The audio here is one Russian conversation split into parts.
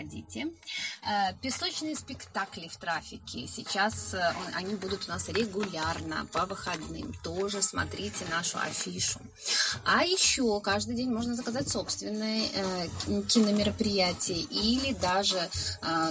приходите. Э, песочные спектакли в трафике. Сейчас э, они будут у нас регулярно по выходным. Тоже смотрите нашу афишу. А еще каждый день можно заказать собственное э, киномероприятие или даже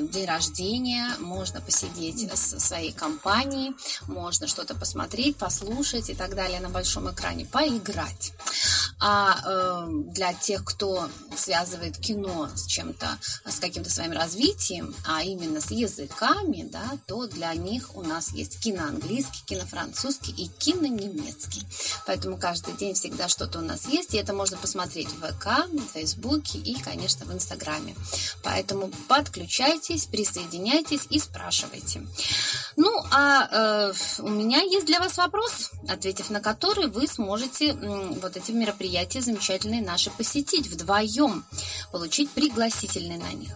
день рождения. Можно посидеть со своей компанией, можно что-то посмотреть, послушать и так далее на большом экране, поиграть. А э, для тех, кто связывает кино с чем-то, с каким-то своим развитием, а именно с языками, да, то для них у нас есть кино английский, кино французский и кино немецкий. Поэтому каждый день всегда что-то у нас есть, и это можно посмотреть в ВК, в Фейсбуке и, конечно, в Инстаграме. Поэтому подключайтесь, присоединяйтесь и спрашивайте. Ну, а э, у меня есть для вас вопрос, ответив на который вы сможете э, вот эти мероприятия замечательные наши посетить вдвоем, получить пригласительные на них.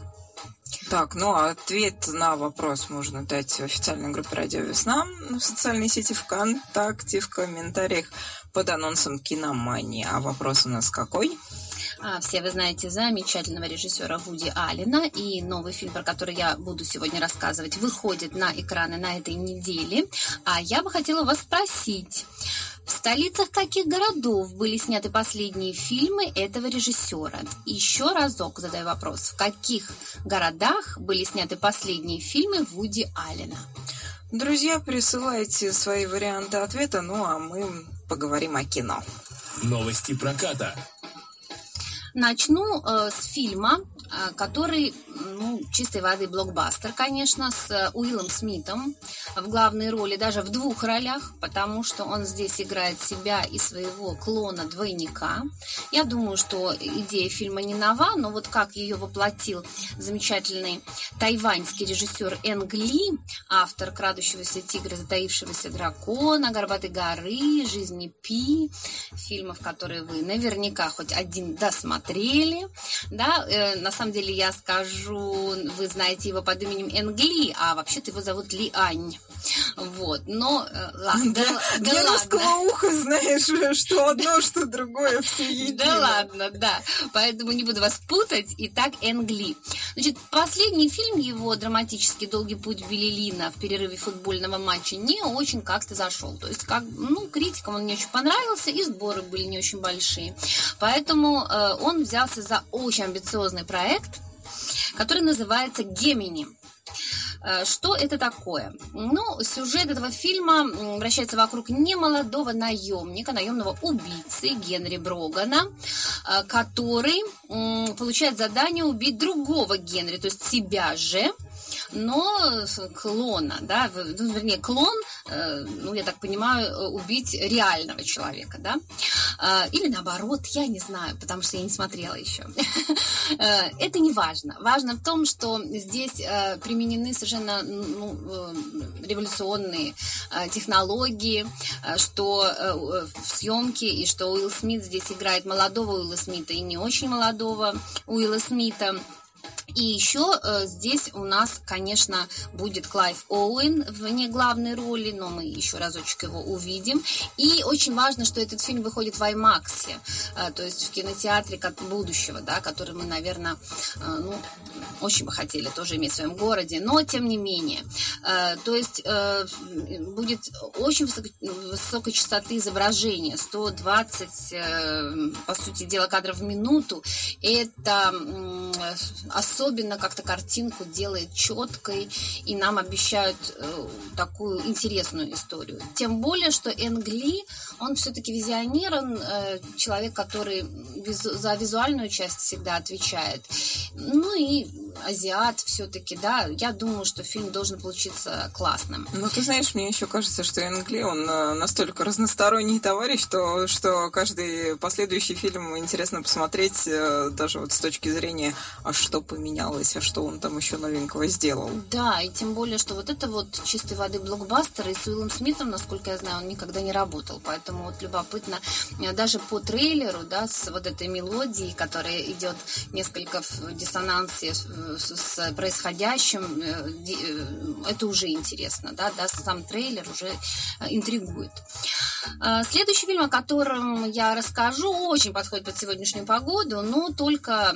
Так, ну а ответ на вопрос можно дать в официальной группе «Радио Весна» в социальной сети ВКонтакте, в комментариях под анонсом «Киномания». А вопрос у нас какой? А, все вы знаете замечательного режиссера Вуди Аллена, и новый фильм, про который я буду сегодня рассказывать, выходит на экраны на этой неделе. А я бы хотела вас спросить, в столицах каких городов были сняты последние фильмы этого режиссера? Еще разок задаю вопрос. В каких городах были сняты последние фильмы Вуди Аллена? Друзья, присылайте свои варианты ответа, ну а мы поговорим о кино. Новости проката. Начну э, с фильма, э, который, ну, чистой воды блокбастер, конечно, с э, Уиллом Смитом в главной роли, даже в двух ролях, потому что он здесь играет себя и своего клона-двойника. Я думаю, что идея фильма не нова, но вот как ее воплотил замечательный тайваньский режиссер Энг Ли, автор «Крадущегося тигра, затаившегося дракона», «Горбатой горы», «Жизни Пи», фильмов, которые вы наверняка хоть один досмотрели, смотрели, да, э, на самом деле я скажу, вы знаете его под именем Энгли, а вообще-то его зовут Ли Ань. Вот, но э, ладно. Да, да, для да русского ладно. уха знаешь, что одно, что другое, все едино. Да ладно, да. Поэтому не буду вас путать. Итак, Энгли. Значит, последний фильм его, драматический «Долгий путь Белилина» в перерыве футбольного матча не очень как-то зашел. То есть, как, ну, критикам он не очень понравился, и сборы были не очень большие. Поэтому э, он взялся за очень амбициозный проект, который называется «Гемини». Э, что это такое? Ну, сюжет этого фильма вращается вокруг немолодого наемника, наемного убийцы Генри Брогана, э, который получает задание убить другого Генри, то есть себя же, но клона, да, ну, вернее, клон, э, ну, я так понимаю, э, убить реального человека, да, э, или наоборот, я не знаю, потому что я не смотрела еще. Это не важно. Важно в том, что здесь применены совершенно ну, революционные технологии, что в съемке, и что Уилл Смит здесь играет молодого Уилла Смита и не очень молодого Уилла Смита. И еще э, здесь у нас, конечно, будет Клайв Оуэн в не главной роли, но мы еще разочек его увидим. И очень важно, что этот фильм выходит в IMAX, э, то есть в кинотеатре будущего, да, который мы, наверное, э, ну, очень бы хотели тоже иметь в своем городе, но тем не менее. То есть будет очень высоко, высокой частоты изображения, 120, э, по сути дела, кадров в минуту. Это э, как-то картинку делает четкой, и нам обещают э, такую интересную историю. Тем более, что Энгли, он все-таки визионер, он э, человек, который визу, за визуальную часть всегда отвечает. Ну и азиат все-таки, да, я думаю, что фильм должен получиться классным. Ну, ты знаешь, мне еще кажется, что Энгли, он э, настолько разносторонний товарищ, что, что каждый последующий фильм интересно посмотреть э, даже вот с точки зрения, а что поменялось, а что он там еще новенького сделал. Да, и тем более, что вот это вот чистой воды блокбастер, и с Уиллом Смитом, насколько я знаю, он никогда не работал, поэтому вот любопытно, э, даже по трейлеру, да, с вот этой мелодией, которая идет несколько в диссонансе с происходящим, э, э, это уже интересно, да, да, сам трейлер уже э, интригует. Следующий фильм, о котором я расскажу, очень подходит под сегодняшнюю погоду, но только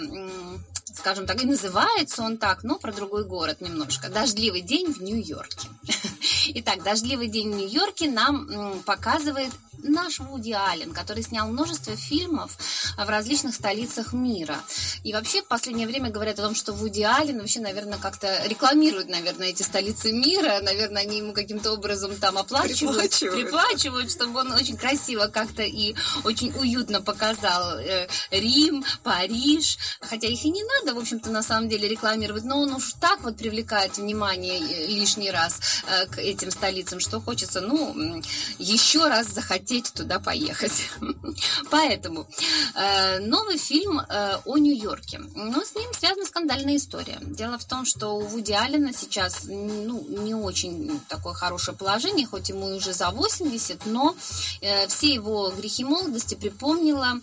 скажем так, и называется он так, но про другой город немножко. «Дождливый день в Нью-Йорке». Итак, «Дождливый день в Нью-Йорке» нам показывает наш Вуди Аллен, который снял множество фильмов в различных столицах мира. И вообще в последнее время говорят о том, что Вуди Аллен вообще, наверное, как-то рекламирует, наверное, эти столицы мира. Наверное, они ему каким-то образом там оплачивают, приплачивают, приплачивают чтобы он очень красиво как-то и очень уютно показал э, Рим, Париж. Хотя их и не надо, в общем-то, на самом деле рекламировать, но он уж так вот привлекает внимание э, лишний раз э, к этим столицам, что хочется, ну, еще раз захотеть захотеть туда поехать. Поэтому э, новый фильм э, о Нью-Йорке. Но с ним связана скандальная история. Дело в том, что у Вуди Аллена сейчас ну, не очень такое хорошее положение, хоть ему уже за 80, но э, все его грехи молодости припомнила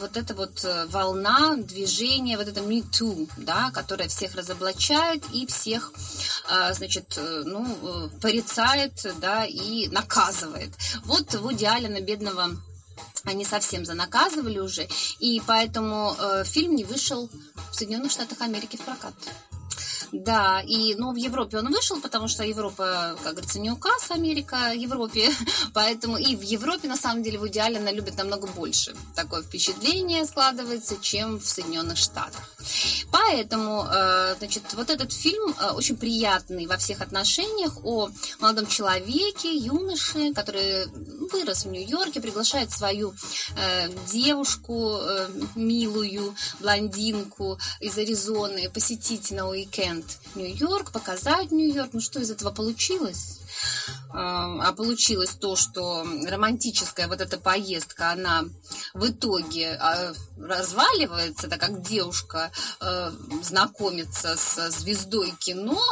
вот эта вот волна, движение, вот это Me Too, да, которая всех разоблачает и всех, значит, ну, порицает, да, и наказывает. Вот Вуди Алина, бедного, они совсем занаказывали уже, и поэтому э, фильм не вышел в Соединенных Штатах Америки в прокат. Да, и, ну, в Европе он вышел, потому что Европа, как говорится, не указ Америка Европе, поэтому и в Европе, на самом деле, в идеале она любит намного больше. Такое впечатление складывается, чем в Соединенных Штатах. Поэтому, э, значит, вот этот фильм э, очень приятный во всех отношениях о молодом человеке, юноше, который вырос в Нью-Йорке, приглашает свою э, девушку, милую блондинку из Аризоны посетить на уикенд Нью-Йорк, показать Нью-Йорк. Ну что из этого получилось? а получилось то, что романтическая вот эта поездка, она в итоге а, разваливается, так как девушка э, знакомится с звездой кино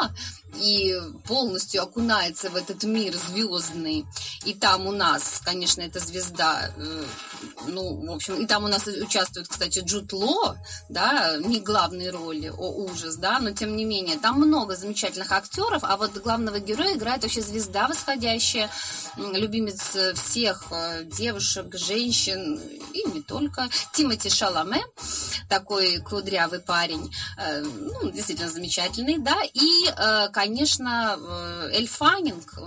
и полностью окунается в этот мир звездный. И там у нас, конечно, эта звезда, э, ну, в общем, и там у нас участвует, кстати, Джуд Ло, да, не главной роли, о ужас, да, но тем не менее, там много замечательных актеров, а вот главного героя играет вообще звезда восходящая, любимец всех э, девушек, женщин и не только. Тимоти Шаламе, такой кудрявый парень, э, ну, действительно замечательный, да, и, конечно, Эль Фаннинг,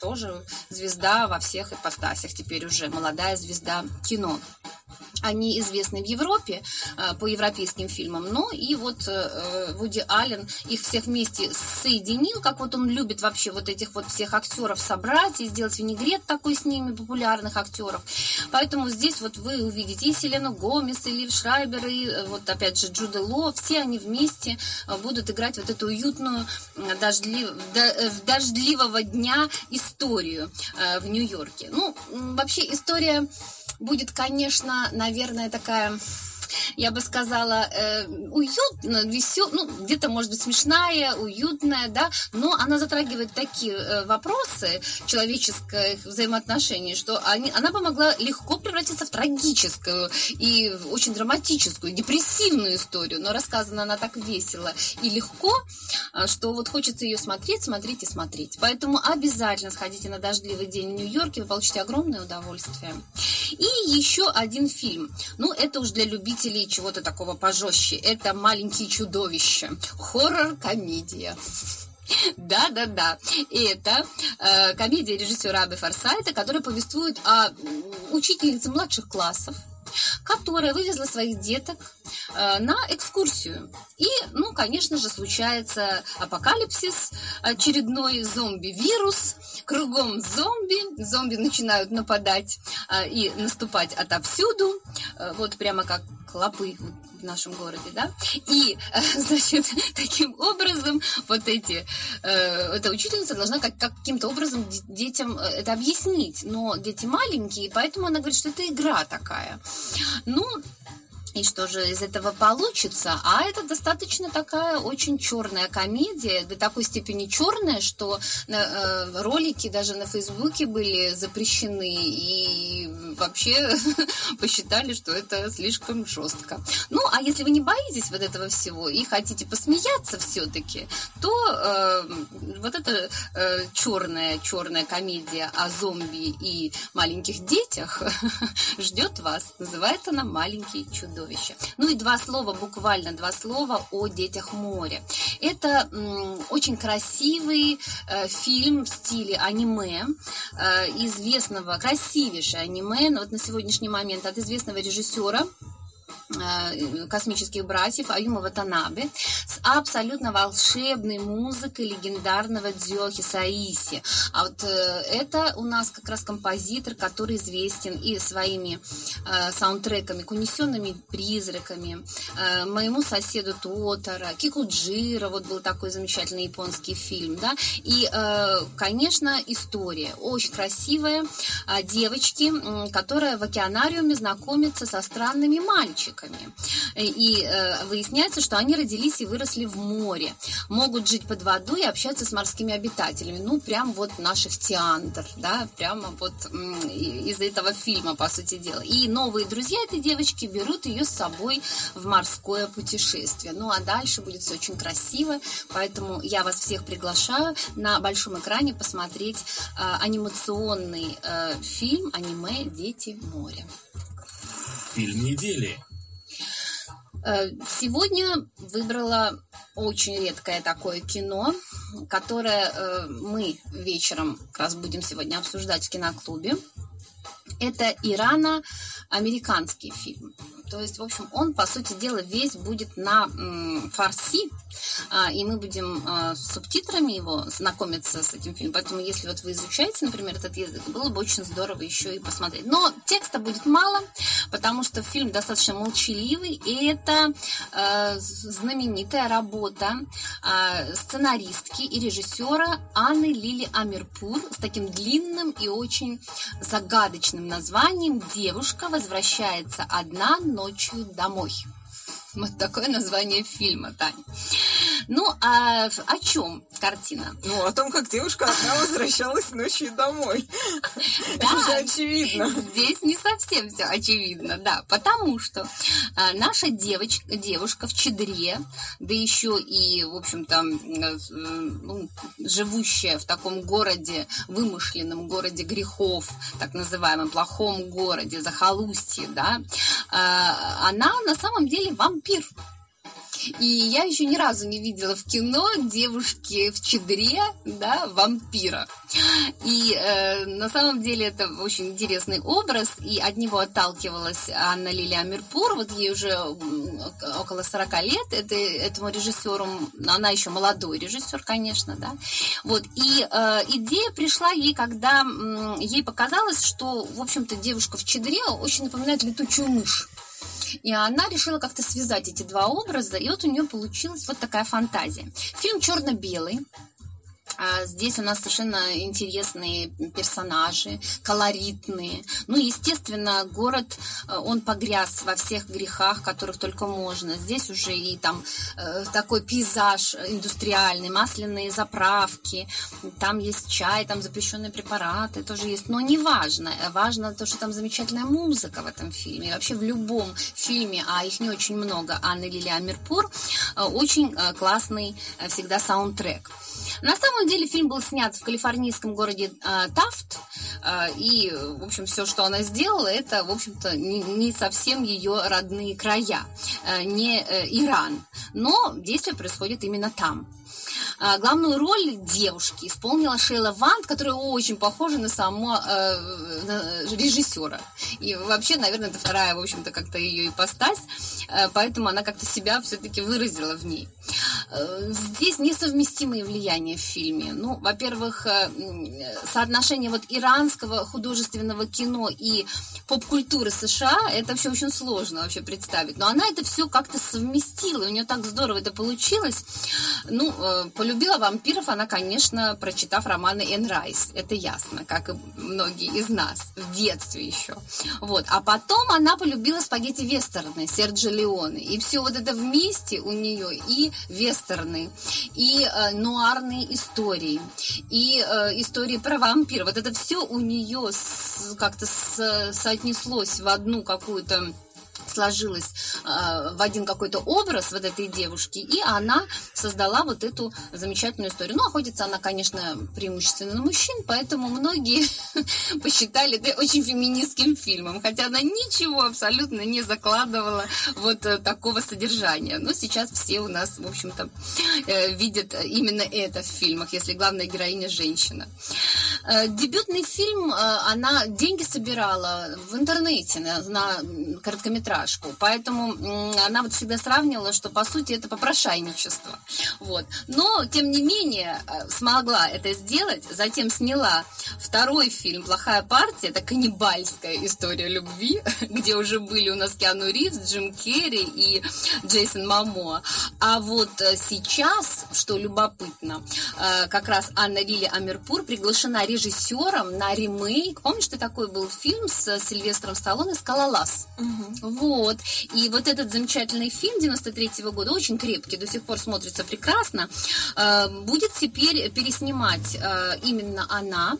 тоже звезда во всех ипостасях, теперь уже молодая звезда кино. Они известны в Европе э, по европейским фильмам, но и вот э, Вуди Аллен их всех вместе соединил, как вот он любит вообще вот этих вот всех актеров собрать и сделать винегрет такой с ними, популярных актеров. Поэтому здесь вот вы увидите и Селену Гомес, и Лив Шрайбер, и э, вот опять же Джуда Ло, все они вместе будут играть вот эту уютную дождлив, дождливого дня историю в Нью-Йорке. Ну, вообще история будет, конечно, наверное, такая я бы сказала, э, уютно, весел, ну, где-то, может быть, смешная, уютная, да, но она затрагивает такие э, вопросы человеческих взаимоотношений, что они, она бы могла легко превратиться в трагическую и очень драматическую, депрессивную историю, но рассказана она так весело и легко, э, что вот хочется ее смотреть, смотреть и смотреть. Поэтому обязательно сходите на дождливый день в Нью-Йорке, вы получите огромное удовольствие. И еще один фильм. Ну, это уж для любителей любителей чего-то такого пожестче. Это «Маленькие чудовища». Хоррор-комедия. Да-да-да. Это э, комедия режиссера Абы Форсайта, которая повествует о учительнице младших классов, которая вывезла своих деток э, на экскурсию. И, ну, конечно же, случается апокалипсис, очередной зомби-вирус, кругом зомби, зомби начинают нападать э, и наступать отовсюду, э, вот прямо как клопы в нашем городе, да, и, э, значит, таким образом вот эти, э, эта учительница должна как, каким-то образом детям э, это объяснить, но дети маленькие, поэтому она говорит, что это игра такая. Ну, и что же из этого получится? А это достаточно такая очень черная комедия, до такой степени черная, что э, ролики даже на Фейсбуке были запрещены и вообще посчитали, что это слишком жестко. Ну, а если вы не боитесь вот этого всего и хотите посмеяться все-таки, то э, вот эта э, черная черная комедия о зомби и маленьких детях ждет вас. Называется она "Маленькие чудовища". Чудовище. Ну и два слова, буквально два слова о детях моря. Это очень красивый э, фильм в стиле аниме, э, известного, красивейшее аниме, но вот на сегодняшний момент от известного режиссера космических братьев Аюма Ватанабе с абсолютно волшебной музыкой легендарного Дзёхи Саиси. А вот э, это у нас как раз композитор, который известен и своими э, саундтреками к унесенными призраками, э, моему соседу Тотара, Кикуджира, вот был такой замечательный японский фильм, да, и, э, конечно, история. Очень красивая, э, девочки, э, которая в океанариуме знакомится со странными мальчиками, раками. И э, выясняется, что они родились и выросли в море, могут жить под водой и общаться с морскими обитателями. Ну, прям вот наших теандр, да, прямо вот из этого фильма, по сути дела. И новые друзья этой девочки берут ее с собой в морское путешествие. Ну, а дальше будет все очень красиво, поэтому я вас всех приглашаю на большом экране посмотреть э, анимационный э, фильм «Аниме. Дети моря». Фильм недели. Э, сегодня выбрала очень редкое такое кино, которое э, мы вечером как раз будем сегодня обсуждать в киноклубе. Это ирано-американский фильм. То есть, в общем, он, по сути дела, весь будет на фарси, а, и мы будем а, с субтитрами его знакомиться с этим фильмом. Поэтому, если вот вы изучаете, например, этот язык, было бы очень здорово еще и посмотреть. Но текста будет мало, потому что фильм достаточно молчаливый, и это э, знаменитая работа э, сценаристки и режиссера Анны Лили Амирпур с таким длинным и очень загадочным названием «Девушка возвращается одна ночью домой». Вот такое название фильма, Таня. Ну, а о чем картина? Ну, о том, как девушка одна возвращалась ночью домой. Это же очевидно. Здесь не совсем все очевидно, да, потому что а, наша девочка, девушка в Чедре, да еще и, в общем-то, ну, живущая в таком городе, вымышленном городе грехов, так называемом плохом городе, захолустье, да, а, она на самом деле вампир. И я еще ни разу не видела в кино девушки в чедре, да, вампира. И э, на самом деле это очень интересный образ, и от него отталкивалась Анна Лилия Амирпур, вот ей уже около 40 лет, это, этому режиссеру, она еще молодой режиссер, конечно, да, вот, и э, идея пришла ей, когда э, ей показалось, что, в общем-то, девушка в чедре очень напоминает летучую мышь. И она решила как-то связать эти два образа, и вот у нее получилась вот такая фантазия. Фильм черно-белый, здесь у нас совершенно интересные персонажи, колоритные. Ну, естественно, город, э, он погряз во всех грехах, которых только можно. Здесь уже и там э, такой пейзаж индустриальный, масляные заправки, там есть чай, там запрещенные препараты тоже есть. Но не важно. Важно то, что там замечательная музыка в этом фильме. И вообще в любом фильме, а их не очень много, Анны Лилия Амирпур, э, очень классный всегда саундтрек. На самом деле фильм был снят в калифорнийском городе э, Тафт, э, и, в общем, все, что она сделала, это, в общем-то, не, не совсем ее родные края, э, не э, Иран, но действие происходит именно там. Главную роль девушки исполнила Шейла Вант, которая очень похожа на само э, на режиссера. И вообще, наверное, это вторая, в общем-то, как-то ее ипостась, э, поэтому она как-то себя все-таки выразила в ней. Э, здесь несовместимые влияния в фильме. Ну, во-первых, э, соотношение вот иранского художественного кино и поп-культуры США, это все очень сложно вообще представить. Но она это все как-то совместила, у нее так здорово это получилось. Ну, э, полюбила вампиров она, конечно, прочитав романы Энн Райс, это ясно, как и многие из нас, в детстве еще. Вот. А потом она полюбила спагетти-вестерны Серджи Леоне. И все вот это вместе у нее и вестерны, и э, нуарные истории, и э, истории про вампиров. Вот это все у нее как-то соотнеслось в одну какую-то сложилось э, в один какой-то образ вот этой девушки, и она создала вот эту замечательную историю. Ну, охотится она, конечно, преимущественно на мужчин, поэтому многие посчитали это очень феминистским фильмом, хотя она ничего абсолютно не закладывала вот э, такого содержания. Но сейчас все у нас, в общем-то, э, видят именно это в фильмах, если главная героиня женщина. Э, дебютный фильм, э, она деньги собирала в интернете на, на короткометражку, поэтому она вот всегда сравнивала, что по сути это попрошайничество. Вот. Но, тем не менее, э, смогла это сделать, затем сняла второй фильм «Плохая партия», это каннибальская история любви, где уже были у нас Киану Ривз, Джим Керри и Джейсон Мамо. А вот сейчас, что любопытно, как раз Анна Лили Амирпур приглашена режиссером на ремейк. Помнишь, что такой был фильм с Сильвестром Сталлоне «Скалолаз»? Угу. Вот. И вот этот замечательный фильм 93 -го года, очень крепкий, до сих пор смотрится прекрасно, э, будет теперь переснимать э, именно она,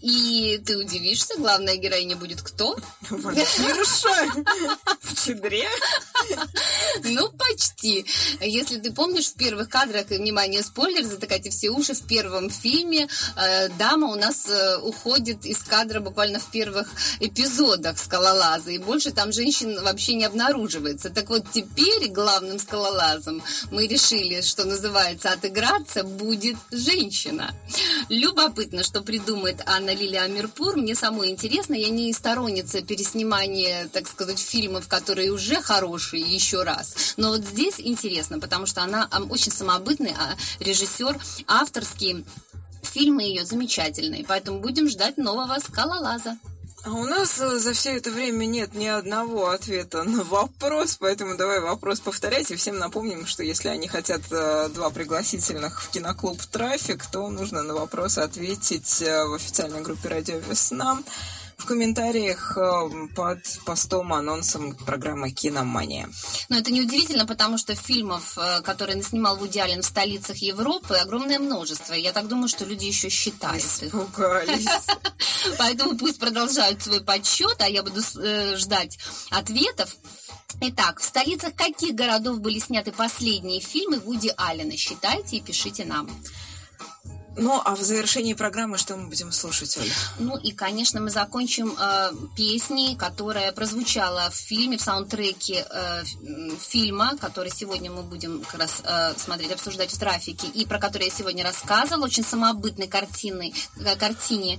и ты удивишься, главная героиня будет кто? Вампирша в чедре. Ну, почти. Если ты помнишь, в первых кадрах, и, внимание, спойлер, затыкайте все уши, в первом фильме э, дама у нас э, уходит из кадра буквально в первых эпизодах скалолаза, и больше там женщин вообще не обнаруживается. Так вот, теперь главным скалолазом мы решили, что называется, отыграться будет женщина. Любопытно, что придумает Анна Лилия Амирпур. Мне самой интересно, я не сторонница переснимания, так сказать, фильмов, которые уже хорошие, еще раз. Но вот здесь интересно, потому что она очень самобытный а режиссер, авторский. Фильмы ее замечательные, поэтому будем ждать нового «Скалолаза». А у нас э, за все это время нет ни одного ответа на вопрос, поэтому давай вопрос повторять и всем напомним, что если они хотят э, два пригласительных в киноклуб «Трафик», то нужно на вопрос ответить э, в официальной группе «Радио Весна» в комментариях эм, под постом, анонсом программы «Киномания». Но это неудивительно, потому что фильмов, э, которые снимал Вуди Аллен в столицах Европы, огромное множество. Я так думаю, что люди еще считают Испугались. Поэтому пусть продолжают свой подсчет, а я буду э, ждать ответов. Итак, в столицах каких городов были сняты последние фильмы Вуди Аллена? Считайте и пишите нам. Ну, а в завершении программы что мы будем слушать, Оля? Ну и, конечно, мы закончим э, песней, которая прозвучала в фильме, в саундтреке э, фильма, который сегодня мы будем как раз э, смотреть, обсуждать в трафике, и про который я сегодня рассказывала, очень самобытной картиной, э, картине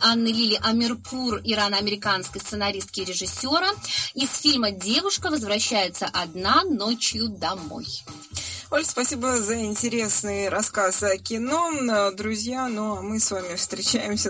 Анны Лили Амирпур, ирано-американской сценаристки и режиссера. Из фильма «Девушка возвращается одна ночью домой». Оль, спасибо за интересный рассказ о кино. Друзья, ну а мы с вами встречаемся